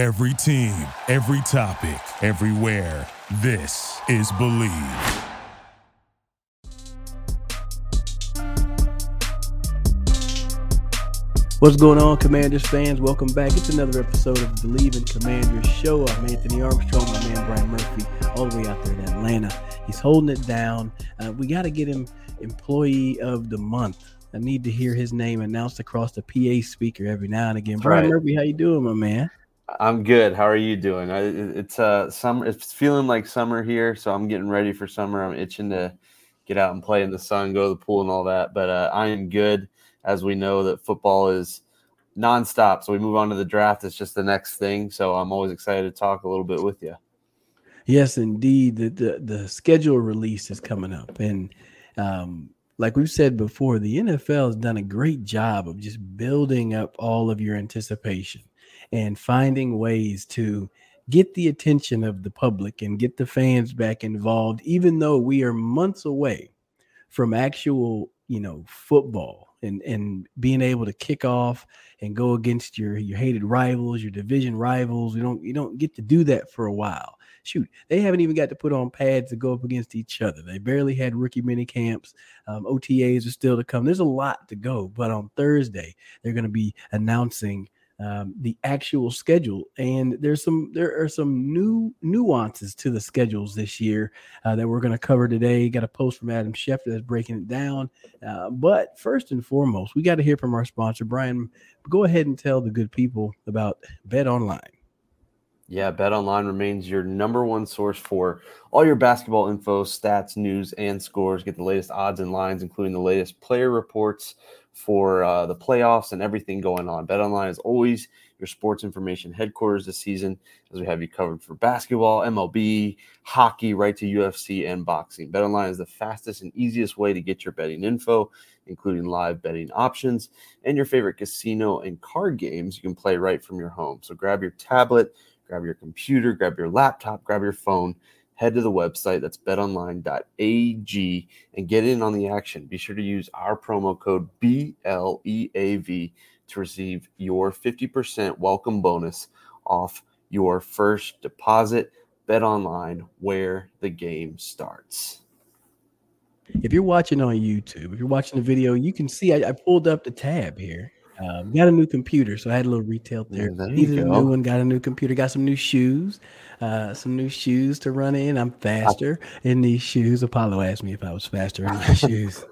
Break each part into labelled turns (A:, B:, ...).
A: Every team, every topic, everywhere. This is Bleav.
B: What's going on, Commanders fans? Welcome back. It's another episode of Bleav in Commanders show. I'm Anthony Armstrong, my man Brian Murphy, all the way out there in Atlanta. He's holding it down. Uh, we got to get him Employee of the Month. I need to hear his name announced across the PA speaker every now and again. Brian right. Murphy, how you doing, my man?
C: I'm good. How are you doing? It's uh summer. It's feeling like summer here, so I'm getting ready for summer. I'm itching to get out and play in the sun, go to the pool, and all that. But uh, I am good as we know that football is nonstop. So we move on to the draft. It's just the next thing. So I'm always excited to talk a little bit with you.
B: Yes, indeed. The the, the schedule release is coming up, and um, like we've said before, the NFL has done a great job of just building up all of your anticipation and finding ways to get the attention of the public and get the fans back involved, even though we are months away from actual, you know, football and and being able to kick off and go against your your hated rivals, your division rivals. You don't you don't get to do that for a while. Shoot, they haven't even got to put on pads to go up against each other. They barely had rookie mini camps. Um, OTAs are still to come. There's a lot to go, but on Thursday they're going to be announcing um, the actual schedule. And there's some there are some new nuances to the schedules this year uh, that we're going to cover today. Got a post from Adam Schefter that's breaking it down. Uh, but first and foremost, we got to hear from our sponsor, Brian. Go ahead and tell the good people about Bet Online.
C: Yeah, Bet Online remains your number one source for all your basketball info, stats, news, and scores. Get the latest odds and lines, including the latest player reports for uh, the playoffs and everything going on. Bet Online is always your sports information headquarters this season, as we have you covered for basketball, MLB, hockey, right to UFC and boxing. Bet Online is the fastest and easiest way to get your betting info, including live betting options and your favorite casino and card games you can play right from your home. So grab your tablet, grab your computer, grab your laptop, grab your phone head to the website that's betonline.ag and get in on the action. Be sure to use our promo code BLEAV to receive your 50% welcome bonus off your first deposit. Bet online where the game starts.
B: If you're watching on YouTube, if you're watching the video, you can see I, I pulled up the tab here um, got a new computer, so I had a little retail there. Yeah, Needed a new one, got a new computer, got some new shoes, uh, some new shoes to run in. I'm faster in these shoes. Apollo asked me if I was faster in my shoes.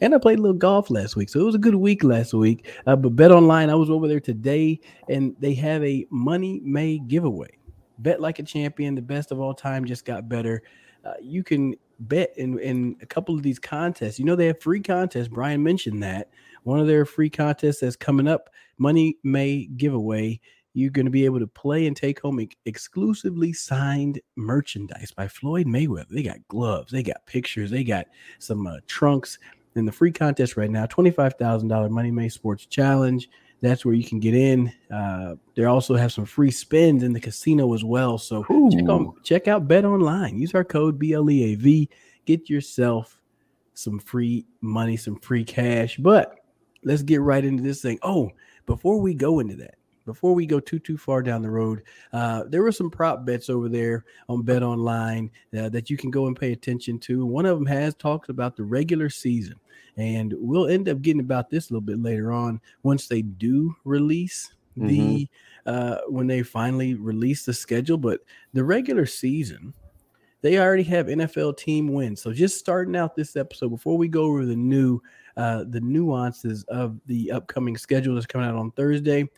B: And I played a little golf last week, so it was a good week last week. Uh, but Bet Online, I was over there today, and they have a Money May giveaway. Bet like a champion, the best of all time, just got better. Uh, you can bet in in a couple of these contests. You know they have free contests. Brian mentioned that one of their free contests that's coming up, Money May giveaway. You're going to be able to play and take home exclusively signed merchandise by Floyd Mayweather. They got gloves, they got pictures, they got some uh, trunks. In the free contest right now, $25,000 Money May Sports Challenge. That's where you can get in. Uh, they also have some free spins in the casino as well. So check, on, check out Bet Online. Use our code BLEAV. Get yourself some free money, some free cash. But let's get right into this thing. Oh, before we go into that, before we go too too far down the road, uh, there were some prop bets over there on Bet Online uh, that you can go and pay attention to. One of them has talked about the regular season, and we'll end up getting about this a little bit later on once they do release mm-hmm. the uh, when they finally release the schedule. But the regular season, they already have NFL team wins. So just starting out this episode before we go over the new uh, the nuances of the upcoming schedule that's coming out on Thursday.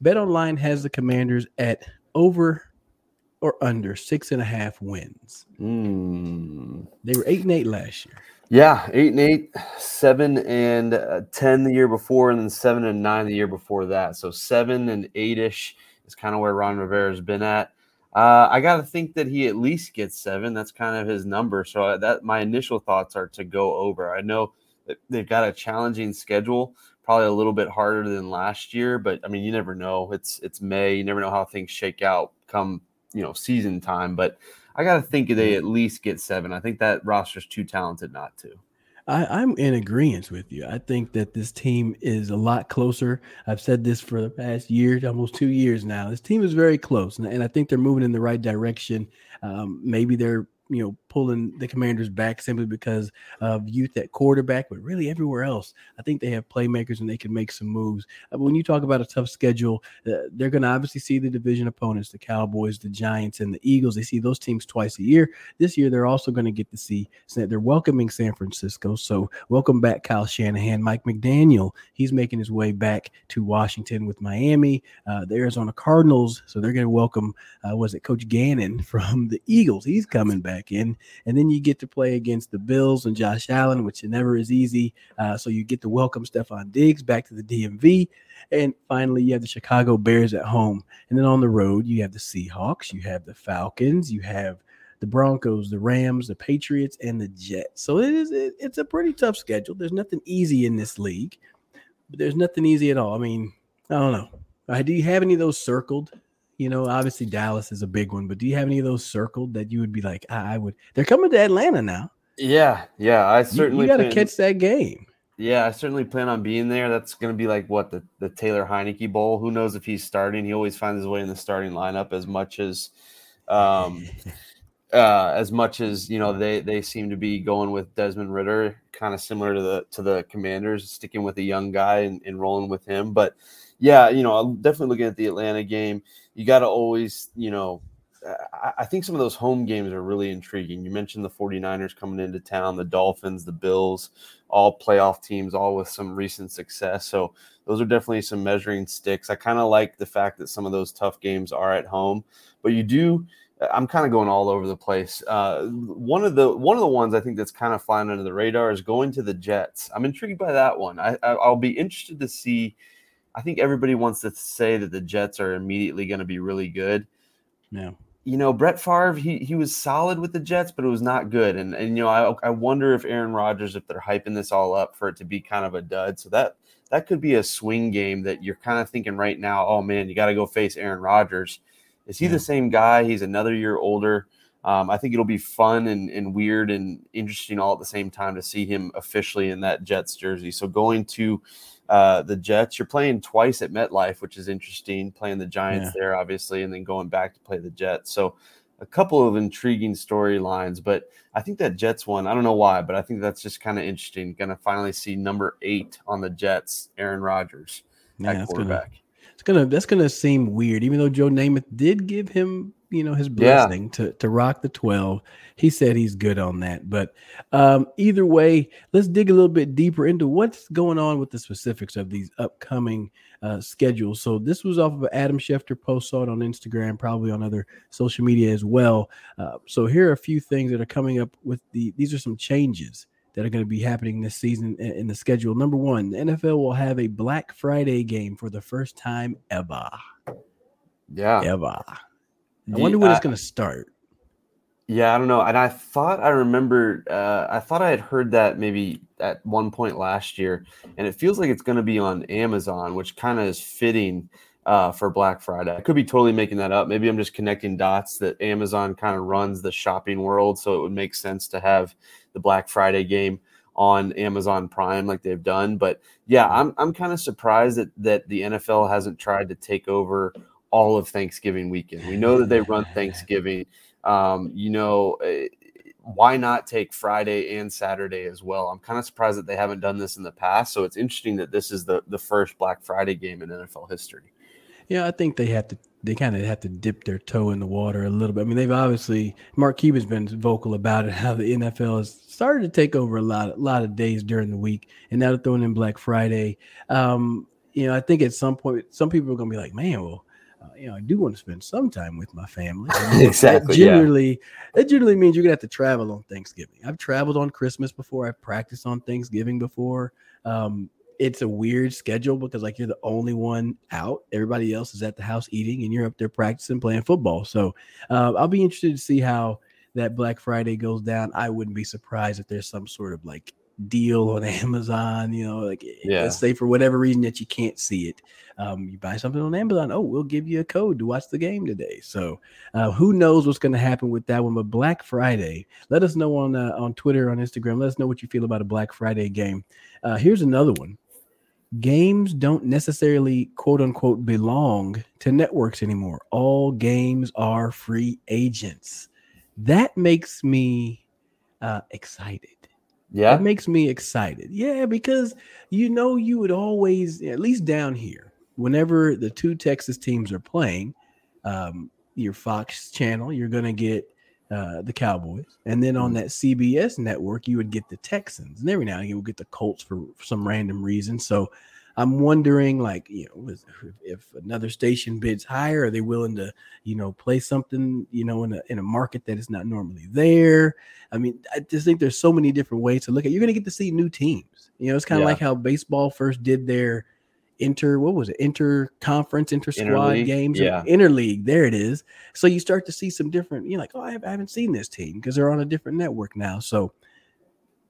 B: Bet Online has the Commanders at over or under six and a half wins.
C: Mm.
B: They were eight and eight last year.
C: Yeah, eight and eight, seven and uh, ten the year before, and then seven and nine the year before that. So seven and eight ish is kind of where Ron Rivera's been at. Uh, I got to think that he at least gets seven. That's kind of his number. So uh, that my initial thoughts are to go over. I know they've got a challenging schedule, probably a little bit harder than last year. But I mean, you never know. It's it's May. You never know how things shake out come you know season time. But I got to think they mm-hmm. at least get seven. I think that roster's too talented not to.
B: I, am in agreement with you. I think that this team is a lot closer. I've said this for the past year, almost two years now. This team is very close, and, and I think they're moving in the right direction. Um, maybe they're you know pulling the Commanders back simply because of youth at quarterback, but really everywhere else, I think they have playmakers and they can make some moves. Uh, when you talk about a tough schedule, uh, they're going to obviously see the division opponents, the Cowboys, the Giants, and the Eagles. They see those teams twice a year. This year, they're also going to get to see. They're welcoming San Francisco, so welcome back, Kyle Shanahan, Mike McDaniel. He's making his way back to Washington with Miami, uh, the Arizona Cardinals. So they're going to welcome, uh, was it Coach Gannon from the Eagles? He's coming back in, and then you get to play against the Bills and Josh Allen, which never is easy. Uh, so you get to welcome Stefon Diggs back to the DMV. And finally, you have the Chicago Bears at home. And then on the road, you have the Seahawks, you have the Falcons, you have the Broncos, the Rams, the Patriots, and the Jets. So it is it, it's a pretty tough schedule. There's nothing easy in this league, but there's nothing easy at all. I mean, I don't know. Uh, do you have any of those circled? You know, obviously Dallas is a big one, but do you have any of those circled that you would be like, I, I would? They're coming to Atlanta now.
C: Yeah, yeah. I certainly
B: you, you got to catch that game.
C: Yeah, I certainly plan on being there. That's going to be like what the the Taylor Heinicke Bowl. Who knows if he's starting? He always finds his way in the starting lineup as much as, um, uh, as much as you know they they seem to be going with Desmond Ridder, kind of similar to the to the Commanders, sticking with a young guy and, and rolling with him. But yeah, you know, I'm definitely looking at the Atlanta game. You got to always, you know, I, I think some of those home games are really intriguing. You mentioned the 49ers coming into town, the Dolphins, the Bills, all playoff teams, all with some recent success. So those are definitely some measuring sticks. I kind of like the fact that some of those tough games are at home, but you do. I'm kind of going all over the place. Uh, one of the one of the ones I think that's kind of flying under the radar is going to the Jets. I'm intrigued by that one. I, I I'll be interested to see I think everybody wants to say that the Jets are immediately going to be really good.
B: Yeah.
C: You know, Brett Favre, he he was solid with the Jets, but it was not good. And and you know, I I wonder if Aaron Rodgers, if they're hyping this all up for it to be kind of a dud. So that that could be a swing game that you're kind of thinking right now, oh man, you got to go face Aaron Rodgers. Is he yeah. the same guy? He's another year older. Um, I think it'll be fun and, and weird and interesting all at the same time to see him officially in that Jets jersey. So going to uh, the Jets. You're playing twice at MetLife, which is interesting. Playing the Giants yeah. there, obviously, and then going back to play the Jets. So a couple of intriguing storylines, but I think that Jets one, I don't know why, but I think that's just kind of interesting. Going to finally see number eight on the Jets, Aaron Rodgers yeah, at quarterback.
B: Gonna, it's gonna that's gonna seem weird, even though Joe Namath did give him you know his blessing yeah. to to rock the 12 he said he's good on that. But um either way let's dig a little bit deeper into what's going on with the specifics of these upcoming uh schedules. So this was off of adam schefter post saw it on instagram probably on other social media as well. Uh, so here are a few things that are coming up with the these are some changes that are going to be happening this season in the schedule. Number one the nfl will have a black friday game for the first time ever.
C: Yeah.
B: Ever I wonder when uh, it's going to start.
C: Yeah, I don't know. And I thought I remember, uh, I thought I had heard that maybe at one point last year, and it feels like it's going to be on Amazon, which kind of is fitting uh, for Black Friday. I could be totally making that up. Maybe I'm just connecting dots that Amazon kind of runs the shopping world, so it would make sense to have the Black Friday game on Amazon Prime like they've done. But yeah, I'm I'm kind of surprised that that the NFL hasn't tried to take over all of Thanksgiving weekend. We know that they run Thanksgiving. Um, you know, eh, why not take Friday and Saturday as well? I'm kind of surprised that they haven't done this in the past. So it's interesting that this is the the first Black Friday game in NFL history.
B: Yeah, I think they have to. They kind of have to dip their toe in the water a little bit. I mean, they've obviously Mark Cuban's been vocal about it. How the NFL has started to take over a lot, a lot of days during the week, and now they're throwing in Black Friday. Um, you know, I think at some point, some people are going to be like, "Man, well, uh, you know, I do want to spend some time with my family.
C: exactly.
B: That generally, yeah. that generally means you're gonna have to travel on Thanksgiving. I've traveled on Christmas before. I've practiced on Thanksgiving before. Um, it's a weird schedule because like you're the only one out. Everybody else is at the house eating, and you're up there practicing playing football. So uh, I'll be interested to see how that Black Friday goes down. I wouldn't be surprised if there's some sort of like deal on Amazon. You know, like yeah. let's say for whatever reason that you can't see it, um, you buy something on Amazon. Oh, we'll give you a code to watch the game today. So uh, who knows what's going to happen with that one? But Black Friday, let us know on uh, on Twitter, on Instagram. Let us know what you feel about a Black Friday game. Uh, here's another one. Games don't necessarily quote unquote belong to networks anymore. All games are free agents. That makes me uh, excited.
C: Yeah.
B: It makes me excited. Yeah, because you know you would always, at least down here, whenever the two Texas teams are playing, um, your Fox channel, you're going to get uh, the Cowboys, and then on mm-hmm. that CBS network, you would get the Texans, and every now and again, you would get the Colts for, for some random reason. So I'm wondering, like, you know, if another station bids higher, are they willing to, you know, play something, you know, in a in a market that is not normally there? I mean, I just think there's so many different ways to look at. You're going to get to see new teams. You know, it's kind of yeah. like how baseball first did their inter what was it inter conference inter squad games
C: yeah
B: interleague there it is so you start to see some different you're like oh i haven't seen this team because they're on a different network now so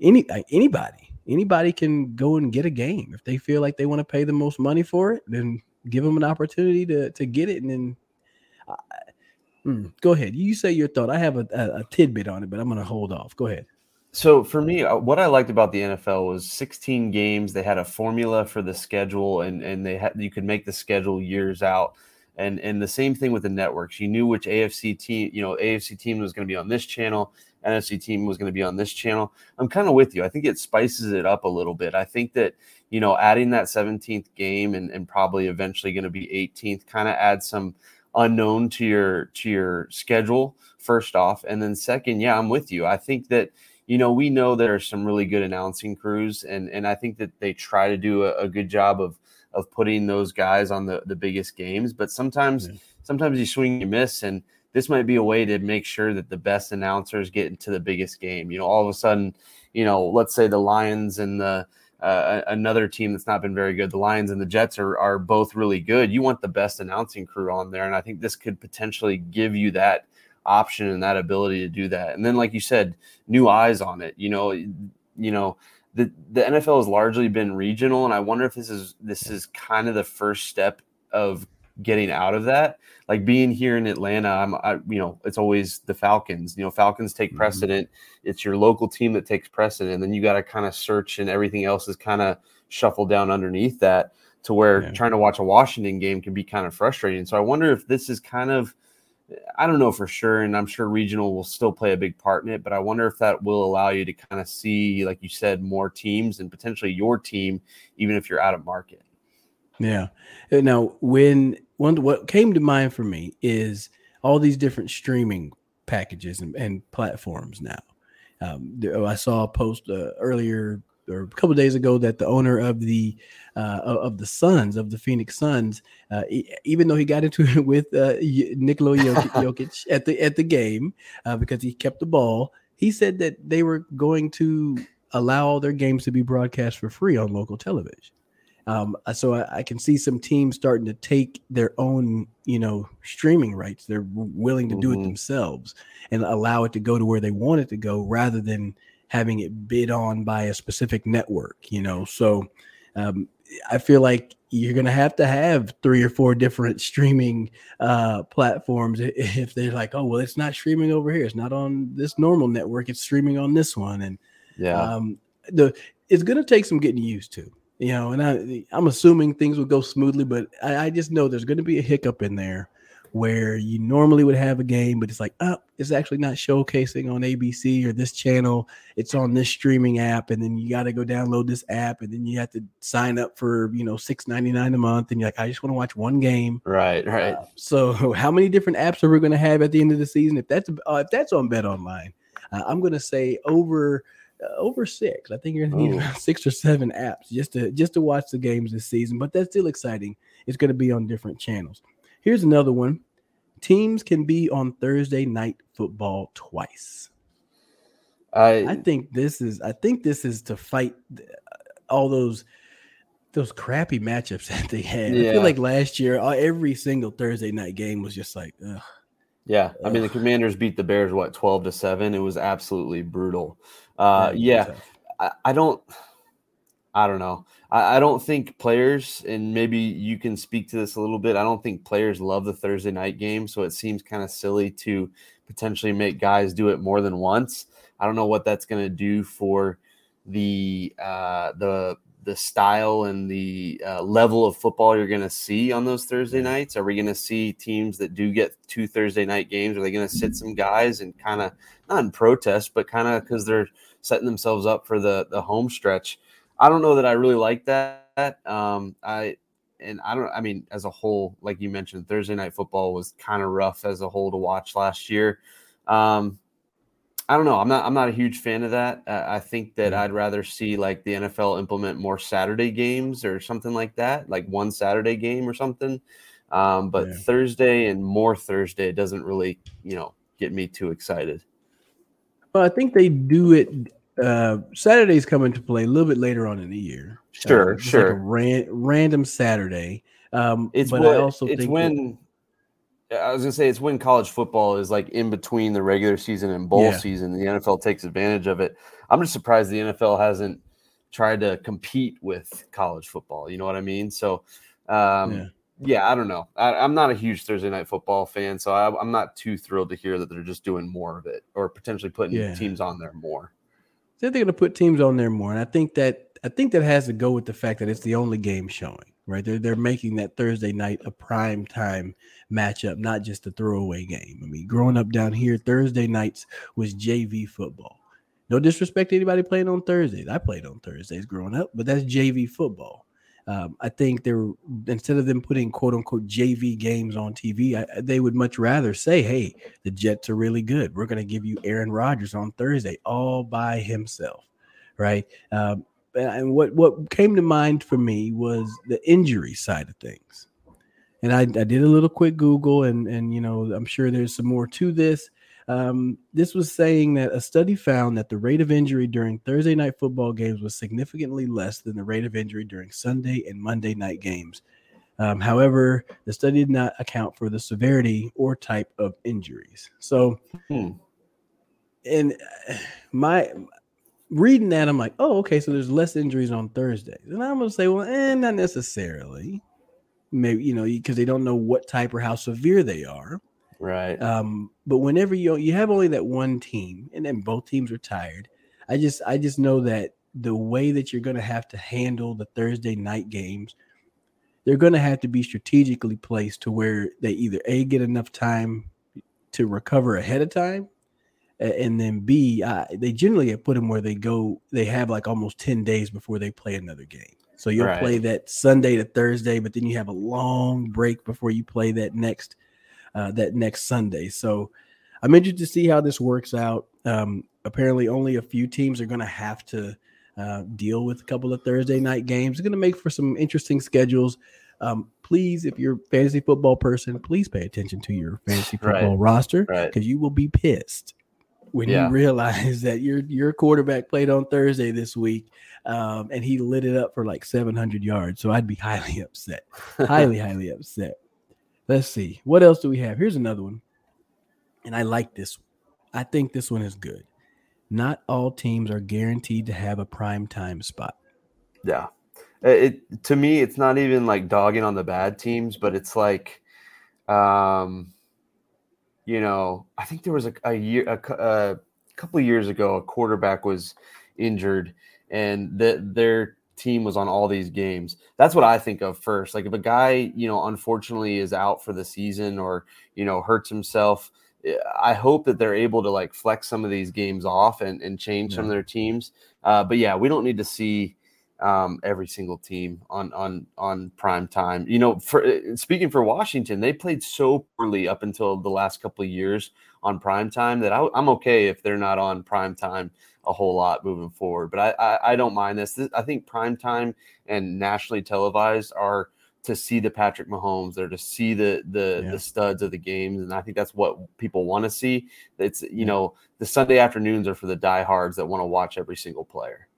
B: any anybody anybody can go and get a game if they feel like they want to pay the most money for it then give them an opportunity to to get it and then mm, go ahead you say your thought i have a, a, a tidbit on it but i'm going to hold off go ahead
C: so for me, uh, what I liked about the NFL was 16 games. They had a formula for the schedule, and and they had you could make the schedule years out. And and the same thing with the networks. You knew which AFC team, you know, AFC team was going to be on this channel, NFC team was going to be on this channel. I'm kind of with you. I think it spices it up a little bit. I think that you know, adding that 17th game and, and probably eventually going to be 18th kind of adds some unknown to your to your schedule first off and then second yeah i'm with you i think that you know, we know there are some really good announcing crews, and and I think that they try to do a, a good job of of putting those guys on the the biggest games. But sometimes, mm-hmm. sometimes you swing, you miss, and this might be a way to make sure that the best announcers get into the biggest game. You know, all of a sudden, you know, let's say the Lions and the uh, another team that's not been very good. The Lions and the Jets are are both really good. You want the best announcing crew on there, and I think this could potentially give you that option and that ability to do that. And then, like you said, new eyes on it. You know, you know, the the NFL has largely been regional, and I wonder if this is this is kind of the first step of getting out of that. Like being here in Atlanta, I'm, I, you know, it's always the Falcons. You know, Falcons take mm-hmm. precedent. Mm-hmm. It's your local team that takes precedent. And then you got to kind of search, and everything else is kind of shuffled down underneath that to where yeah. trying to watch a Washington game can be kind of frustrating. So I wonder if this is kind of I don't know for sure, and I'm sure regional will still play a big part in it. But I wonder if that will allow you to kind of see, like you said, more teams and potentially your team, even if you're out of market.
B: Yeah. Uh, now, when one what came to mind for me is all these different streaming packages and, and platforms now. Um, I saw a post uh, earlier or a couple days ago that the owner of the uh, of the Suns of the Phoenix Suns, uh, even though he got into it with uh, Nikola Jokic at the at the game uh, because he kept the ball, he said that they were going to allow all their games to be broadcast for free on local television. Um, uh, so I, I, can see some teams starting to take their own, you know, streaming rights. They're willing to do mm-hmm. it themselves and allow it to go to where they want it to go, rather than having it bid on by a specific network, you know. So um, I feel like you're gonna have to have three or four different streaming uh, platforms if they're like, oh well, it's not streaming over here, it's not on this normal network, it's streaming on this one, and
C: yeah, um,
B: the it's gonna take some getting used to, you know. And I I'm assuming things will go smoothly, but I, I just know there's gonna be a hiccup in there where you normally would have a game, but it's like, oh, it's actually not showcasing on ABC or this channel. It's on this streaming app, and then you got to go download this app, and then you have to sign up for you know six ninety nine a month, and you're like, I just want to watch one game.
C: Right, right. Uh,
B: so, how many different apps are we going to have at the end of the season? If that's uh, if that's on Bet Online, uh, I'm going to say over. Uh, over six, I think you're gonna need six or seven apps just to just to watch the games this season. But that's still exciting. It's going to be on different channels. Here's another one. Teams can be on Thursday night football twice. I I think this is I think this is to fight all those those crappy matchups that they had. Yeah. I feel like last year uh, every single Thursday night game was just like ugh.
C: Yeah, I mean the Commanders beat the Bears what 12 to 7. It was absolutely brutal. Uh yeah. I, I don't. I don't know. I, I, don't think players, and maybe you can speak to this a little bit. I don't think players love the Thursday night game, so it seems kind of silly to potentially make guys do it more than once. I don't know what that's going to do for the uh, the the style and the uh, level of football you're going to see on those Thursday nights? Are we going to see teams that do get two Thursday night games? Are they going to sit some guys and kind of not in protest, but kind of because they're setting themselves up for the the home stretch? I don't know that I really like that. Um, I and I don't. I mean, as a whole, like you mentioned, Thursday night football was kind of rough as a whole to watch last year. Um, I don't know. I'm not. I'm not a huge fan of that. Uh, I think that I'd rather see like the NFL implement more Saturday games or something like that, like one Saturday game or something. Um, but yeah. Thursday and more Thursday doesn't really, you know, get me too excited.
B: Well, I think they do it. Uh, Saturday's coming to play a little bit later on in the year.
C: Sure, uh, sure.
B: Like ran, random Saturday. Um,
C: it's but what, I also it's when I was gonna say it's when college football is like in between the regular season and bowl yeah. season. The NFL takes advantage of it. I'm just surprised the NFL hasn't tried to compete with college football. You know what I mean? So, um, yeah. yeah. I don't know. I, am not a huge Thursday night football fan, so I, am not too thrilled to hear that they're just doing more of it or potentially putting yeah. teams on there more.
B: they're going to put teams on there more, and I think that I think that has to go with the fact that it's the only game showing right? They're they're making that Thursday night a prime time matchup, not just a throwaway game. I mean, growing up down here, Thursday nights was JV football. No disrespect to anybody playing on Thursdays. I played on Thursdays growing up, but that's JV football. Um, I think they're instead of them putting quote unquote JV games on TV, I, they would much rather say, "Hey, the Jets are really good. We're going to give you Aaron Rodgers on Thursday all by himself." Right? Um, and what what came to mind for me was the injury side of things. And I, I did a little quick Google, and and you know I'm sure there's some more to this. Um, this was saying that a study found that the rate of injury during Thursday night football games was significantly less than the rate of injury during Sunday and Monday night games. Um, however, the study did not account for the severity or type of injuries. So, hmm. and my reading that, I'm like, oh, okay, so there's less injuries on Thursdays. And I'm gonna say, well, eh, not necessarily. Maybe you know, because they don't know what type or how severe they are.
C: Right.
B: Um, but whenever you you have only that one team, and then both teams are tired, I just I just know that the way that you're gonna have to handle the Thursday night games, they're gonna have to be strategically placed to where they either a get enough time to recover ahead of time and then B, uh, they generally put them where they go. They have like almost ten days before they play another game. So you'll right. play that Sunday to Thursday, but then you have a long break before you play that next uh, that next Sunday. So I'm interested to see how this works out. Um, apparently, only a few teams are going to have to uh, deal with a couple of Thursday night games. It's going to make for some interesting schedules. Um, please, if you're a fantasy football person, please pay attention to your fantasy football right. roster because right. you will be pissed when yeah. you realize that your your quarterback played on Thursday this week, um, and he lit it up for like 700 yards. So I'd be highly upset, highly highly upset. Let's see what else do we have. Here's another one, and I like this. One. I think this one is good. Not all teams are guaranteed to have a prime time spot.
C: Yeah, it to me, it's not even like dogging on the bad teams, but it's like, um you know, I think there was a, a year, a, a couple of years ago, a quarterback was injured, and the, their team was on all these games. That's what I think of first. Like if a guy, you know, unfortunately is out for the season or you know hurts himself. Eh, I hope that they're able to like flex some of these games off and, and change yeah. some of their teams. Uh, but yeah, we don't need to see um, every single team on on on prime time. You know, for uh, speaking for Washington, they played so poorly up until the last couple of years on prime time that I, am okay if they're not on prime time a whole lot moving forward. But I I, I don't mind this. this. I think prime time and nationally televised are to see the Patrick Mahomes, they're to see the the yeah. the studs of the games, and I think that's what people want to see. It's you know the Sunday afternoons are for the diehards that want to watch every single player.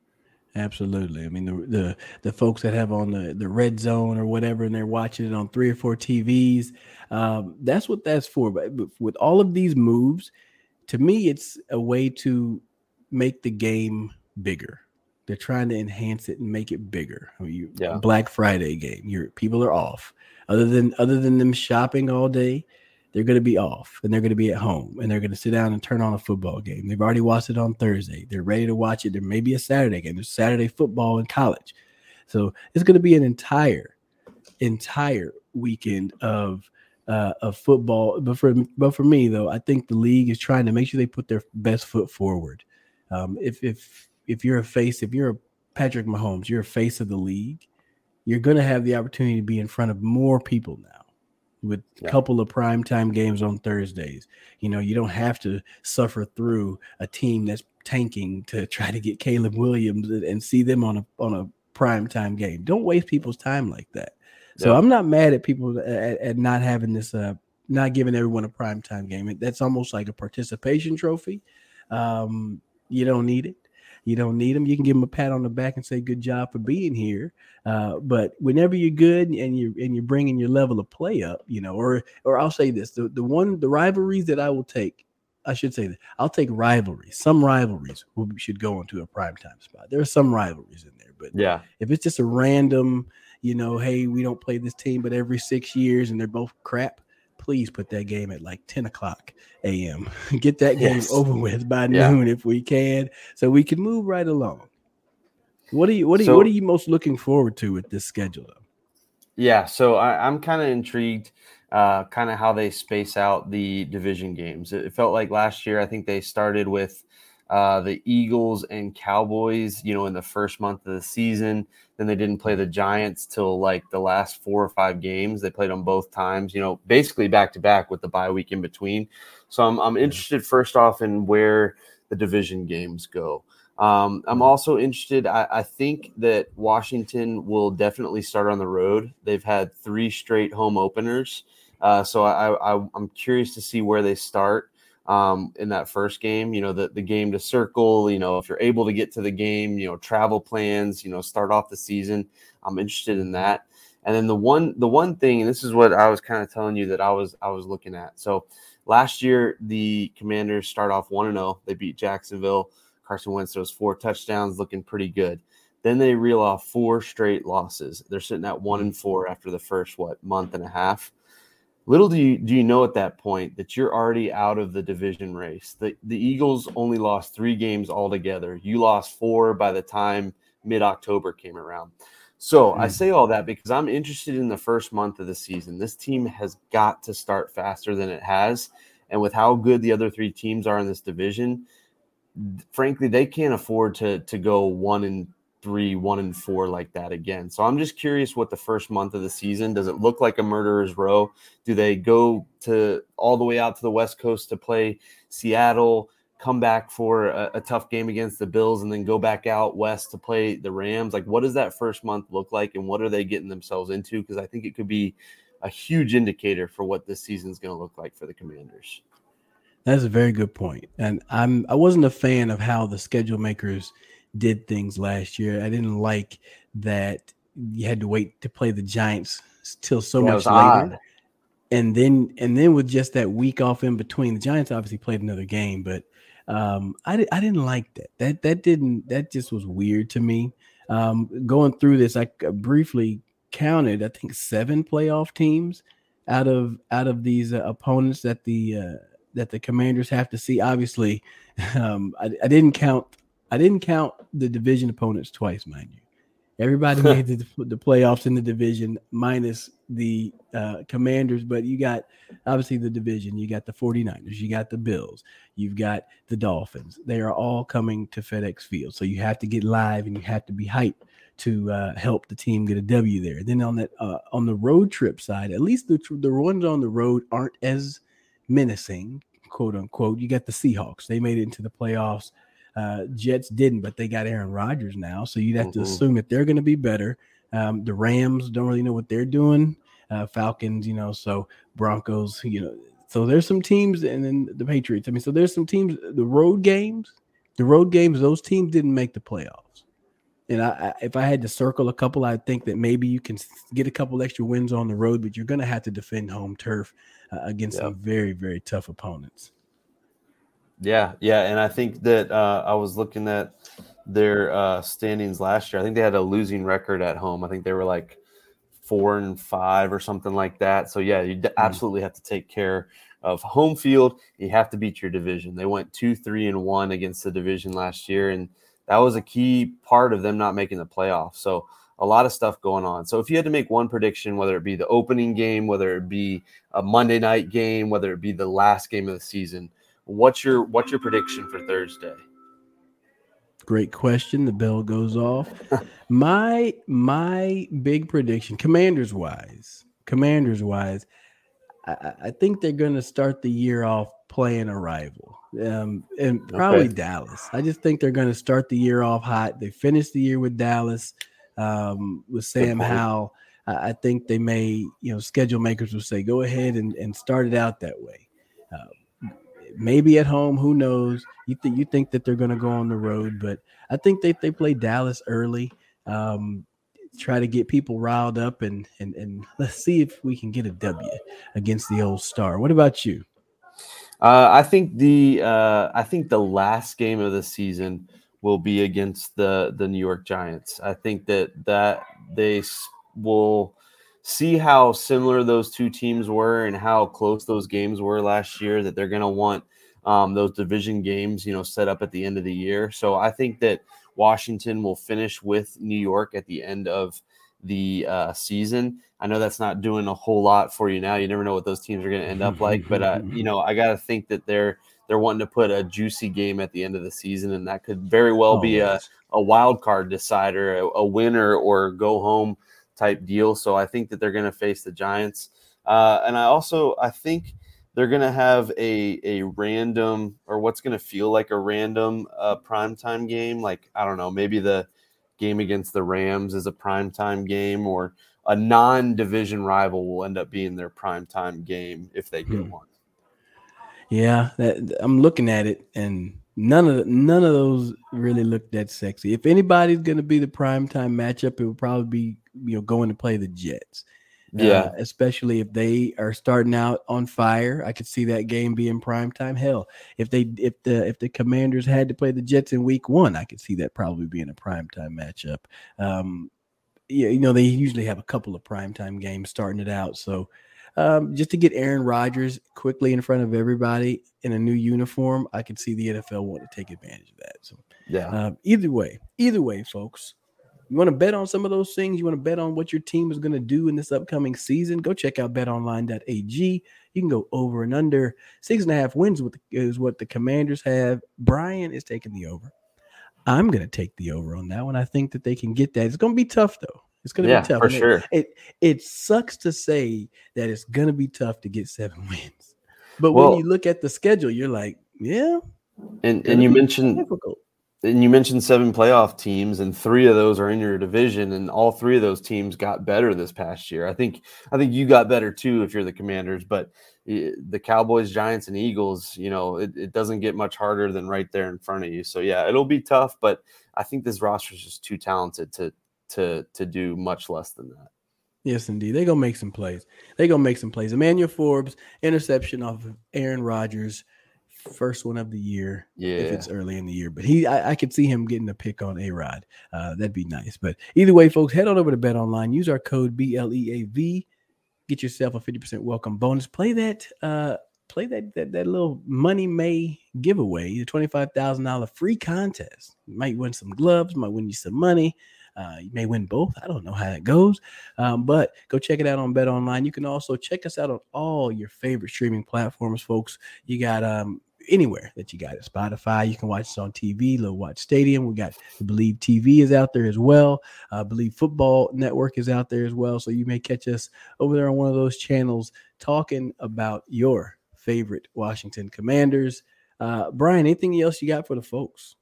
B: Absolutely. I mean, the, the the folks that have on the the red zone or whatever, and they're watching it on three or four TVs. Um, that's what that's for. But with all of these moves, to me, it's a way to make the game bigger. They're trying to enhance it and make it bigger. I mean, you, yeah. Black Friday game. Your people are off. Other than other than them shopping all day, they're going to be off and they're going to be at home and they're going to sit down and turn on a football game. They've already watched it on Thursday. They're ready to watch it. There may be a Saturday game. There's Saturday football in college. So it's going to be an entire, entire weekend of uh, of football. But for but for me though, I think the league is trying to make sure they put their best foot forward. Um, if if if you're a face, if you're a Patrick Mahomes, you're a face of the league. You're going to have the opportunity to be in front of more people now with a yeah. couple of primetime games on Thursdays. You know, you don't have to suffer through a team that's tanking to try to get Caleb Williams and see them on a on a primetime game. Don't waste people's time like that. So yeah. I'm not mad at people at, at not having this uh not giving everyone a primetime game. That's almost like a participation trophy. Um, you don't need it. You don't need them. You can give them a pat on the back and say good job for being here. Uh, but whenever you're good and you're and you're bringing your level of play up, you know, or or I'll say this: the the one the rivalries that I will take, I should say that I'll take rivalries. Some rivalries should go into a primetime spot. There are some rivalries in there, but
C: yeah,
B: if it's just a random, you know, hey, we don't play this team, but every six years and they're both crap please put that game at like 10 o'clock a.m. Get that game yes. over with by yeah. noon if we can, so we can move right along. What are you what are so, you what are you most looking forward to with this schedule though?
C: Yeah, so I, am kind of intrigued, uh, kind of how they space out the division games. It, it felt like last year, I think they started with uh, the Eagles and Cowboys, you know, in the first month of the season. Then they didn't play the Giants till like the last four or five games. They played them both times, you know, basically back to back with the bye week in between. So I'm, I'm interested first off in where the division games go. Um, I'm also interested. I, I, think that Washington will definitely start on the road. They've had three straight home openers. Uh, so I, I, I'm curious to see where they start um, in that first game. You know, the, the game to circle, you know, if you're able to get to the game, you know, travel plans, you know, start off the season. I'm interested in that. And then the one the one thing, and this is what I was kind of telling you that I was I was looking at. So last year the commanders start off 1 0. They beat Jacksonville. Carson Wentz throws four touchdowns, looking pretty good. Then they reel off four straight losses. They're sitting at one and four after the first what month and a half. Little do you do you know at that point that you're already out of the division race. The the Eagles only lost three games altogether. You lost four by the time mid October came around. So. I mm. say all that because I'm interested in the first month of the season. This team has got to start faster than it has. And with how good the other three teams are in this division, frankly, they can't afford to to go one and three, one and four like that again. So I'm just curious what the first month of the season does it look like a murderer's row? Do they go to all the way out to the West Coast to play Seattle, come back for a, a, tough game against the Bills, and then go back out west to play the Rams? Like, what does that first month look like, and what are they getting themselves into? Because I think it could be a huge indicator for what this season is going to look like for the Commanders.
B: That's a very good point, and I'm I wasn't a fan of how the schedule makers did things last year. I didn't like that you had to wait to play the Giants till so much later. Odd. And then and then with just that week off in between, the Giants obviously played another game, but um, I, I didn't like that. That that didn't that just was weird to me. Um, going through this, I briefly counted. I think seven playoff teams out of out of these uh, opponents that the uh, that the Commanders have to see. Obviously, um, I, I, didn't count I didn't count the division opponents twice, mind you. Everybody made the, the playoffs in the division minus the uh, commanders, but you got obviously the division. You got the 49ers, you got the Bills, you've got the Dolphins. They are all coming to FedEx Field. So you have to get live and you have to be hyped to uh, help the team get a W there. Then on that uh, on the road trip side, at least the the ones on the road aren't as menacing, quote unquote. You got the Seahawks; they made it into the playoffs uh, Jets didn't, but they got Aaron Rodgers now, so you'd have mm-hmm. to assume that they're going to be better. Um, the Rams don't really know what they're doing. Uh, Falcons, you know, so Broncos, you know, so there's some teams, and then the Patriots. I mean, so there's some teams. The road games, the road games, those teams didn't make the playoffs. And I, I, if I had to circle a couple, I think that maybe you can get a couple extra wins on the road, but you're going to have to defend home turf uh, against yep. some very, very tough opponents.
C: Yeah, yeah, and I think that uh, I was looking at their uh, standings last year. I think they had a losing record at home. I think they were like four and five or something like that. So yeah, you mm. absolutely have to take care of home field. You have to beat your division. They went two, three, and one against the division last year, and that was a key part of them not making the playoffs. So a lot of stuff going on. So if you had to make one prediction, whether it be the opening game, whether it be a Monday night game, whether it be the last game of the season, what's your what's your prediction for Thursday?
B: Great question. The bell goes off. my my big prediction, commanders wise, commanders wise, I, I think they're going to start the year off playing a rival, um, and probably okay. Dallas. I just think they're going to start the year off hot. They finished the year with Dallas, um, with Sam Howell. I, I think they may, you know, schedule makers will say, go ahead and, and start it out that way. Uh, maybe at home, who knows? You think you think that they're going to go on the road, but I think they they play Dallas early. Um, try to get people riled up and and and let's see if we can get a W against the old star. What about you?
C: Uh, I think the uh, I think the last game of the season will be against the the New York Giants. I think that that they will see how similar those two teams were and how close those games were last year. That they're going to want um, those division games, you know, set up at the end of the year. So I think that Washington will finish with New York at the end of the uh, season. I know that's not doing a whole lot for you now. You never know what those teams are going to end up like, but uh, you know, I got to think that they're they're wanting to put a juicy game at the end of the season, and that could very well oh, be a, a wild card decider, a, a, winner or go home type deal. So I think that they're going to face the Giants, uh, and I also I think they're going to have a a random or what's going to feel like a random uh, primetime game. Like I don't know, maybe the game against the Rams is a primetime game, or a non-division rival will end up being their primetime game if they get hmm. one.
B: Yeah, that, I'm looking at it, and none of the, none of those really look that sexy. If anybody's going to be the primetime matchup, it would probably be you know going to play the Jets.
C: Yeah, uh,
B: especially if they are starting out on fire. I could see that game being prime time. Hell, if they if the if the Commanders had to play the Jets in Week One, I could see that probably being a prime time matchup. Um, yeah, you know they usually have a couple of prime time games starting it out, so. Um, just to get Aaron Rodgers quickly in front of everybody in a new uniform, I could see the NFL want to take advantage of that. So,
C: yeah.
B: Um, either way, either way, folks, you want to bet on some of those things? You want to bet on what your team is going to do in this upcoming season? Go check out betonline.ag. You can go over and under. Six and a half wins is what the commanders have. Brian is taking the over. I'm going to take the over on that one. I think that they can get that. It's going to be tough, though. It's going to
C: yeah,
B: be tough.
C: For sure.
B: It, it, it sucks to say that it's going to be tough to get seven wins. But well, when you look at the schedule, you're like, yeah.
C: And and you mentioned difficult and you mentioned seven playoff teams and three of those are in your division and all three of those teams got better this past year i think i think you got better too if you're the commanders but eh, the cowboys giants and eagles you know it, it doesn't get much harder than right there in front of you so yeah it'll be tough but i think this roster is just too talented to to to do much less than that
B: Yes, indeed. They're gonna make some plays. They're gonna make some plays. Emmanuel Forbes, interception off of Aaron Rodgers first one of the year.
C: Yeah,
B: if it's early in the year, but he, I, I could see him getting a pick on a Rod. Uh, that'd be nice. But either way, folks, head on over to Bet Online. Use our code B L E A V. Get yourself a fifty percent welcome bonus. Play that. Uh, play that, that that little money may giveaway. The twenty five thousand dollar free contest. You might win some gloves. Might win you some money. Uh, you may win both. I don't know how that goes, um, but go check it out on Bet Online. You can also check us out on all your favorite streaming platforms, folks. You got um, anywhere that you got it. Spotify, you can watch us on TV. Little Watch Stadium. We got Bleav TV is out there as well. Uh, Bleav Football Network is out there as well. So you may catch us over there on one of those channels talking about your favorite Washington Commanders. Uh, Brian, anything else you got for the folks?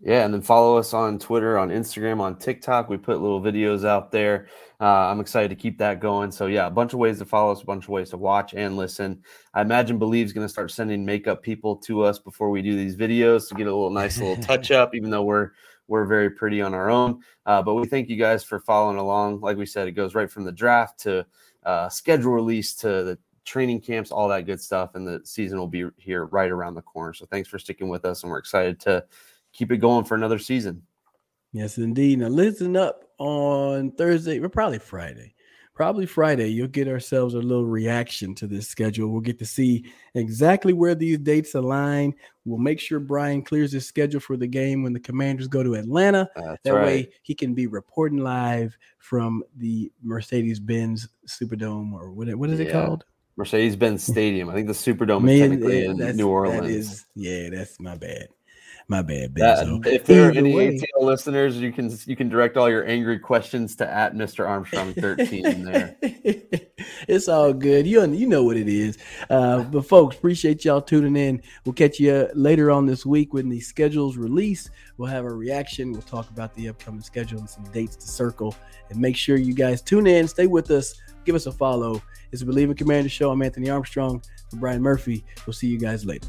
C: Yeah, and then follow us on Twitter, on Instagram, on TikTok. We put little videos out there. Uh, I'm excited to keep that going. So yeah, a bunch of ways to follow us, a bunch of ways to watch and listen. I imagine Bleav's going to start sending makeup people to us before we do these videos to get a little nice little touch up, even though we're we're very pretty on our own. Uh, but we thank you guys for following along. Like we said, it goes right from the draft to uh, schedule release to the training camps, all that good stuff, and the season will be here right around the corner. So thanks for sticking with us, and we're excited to keep it going for another season.
B: Yes, indeed. Now listen up on Thursday, or probably Friday probably Friday, you'll get ourselves a little reaction to this schedule. We'll get to see exactly where these dates align. We'll make sure Brian clears his schedule for the game when the Commanders go to Atlanta.
C: That's
B: that
C: right.
B: way he can be reporting live from the Mercedes Benz Superdome or what, what is it
C: Yeah.
B: called?
C: Mercedes Benz Stadium. I think the Superdome is technically
B: yeah,
C: in New Orleans.
B: Is, yeah, that's my bad. My bad,
C: That-
B: Benzo.
C: if there are any
B: way-
C: ATL listeners, you can you can direct all your angry questions to at Mr. Armstrong 13 there.
B: it's all good. You you know what it is. Uh, but folks, appreciate y'all tuning in. We'll catch you later on this week when the schedules release. We'll have a reaction. We'll talk about the upcoming schedule and some dates to circle. And make sure you guys tune in. Stay with us. Give us a follow. It's the Bleav in Commander Show. I'm Anthony Armstrong for Brian Murphy. We'll see you guys later.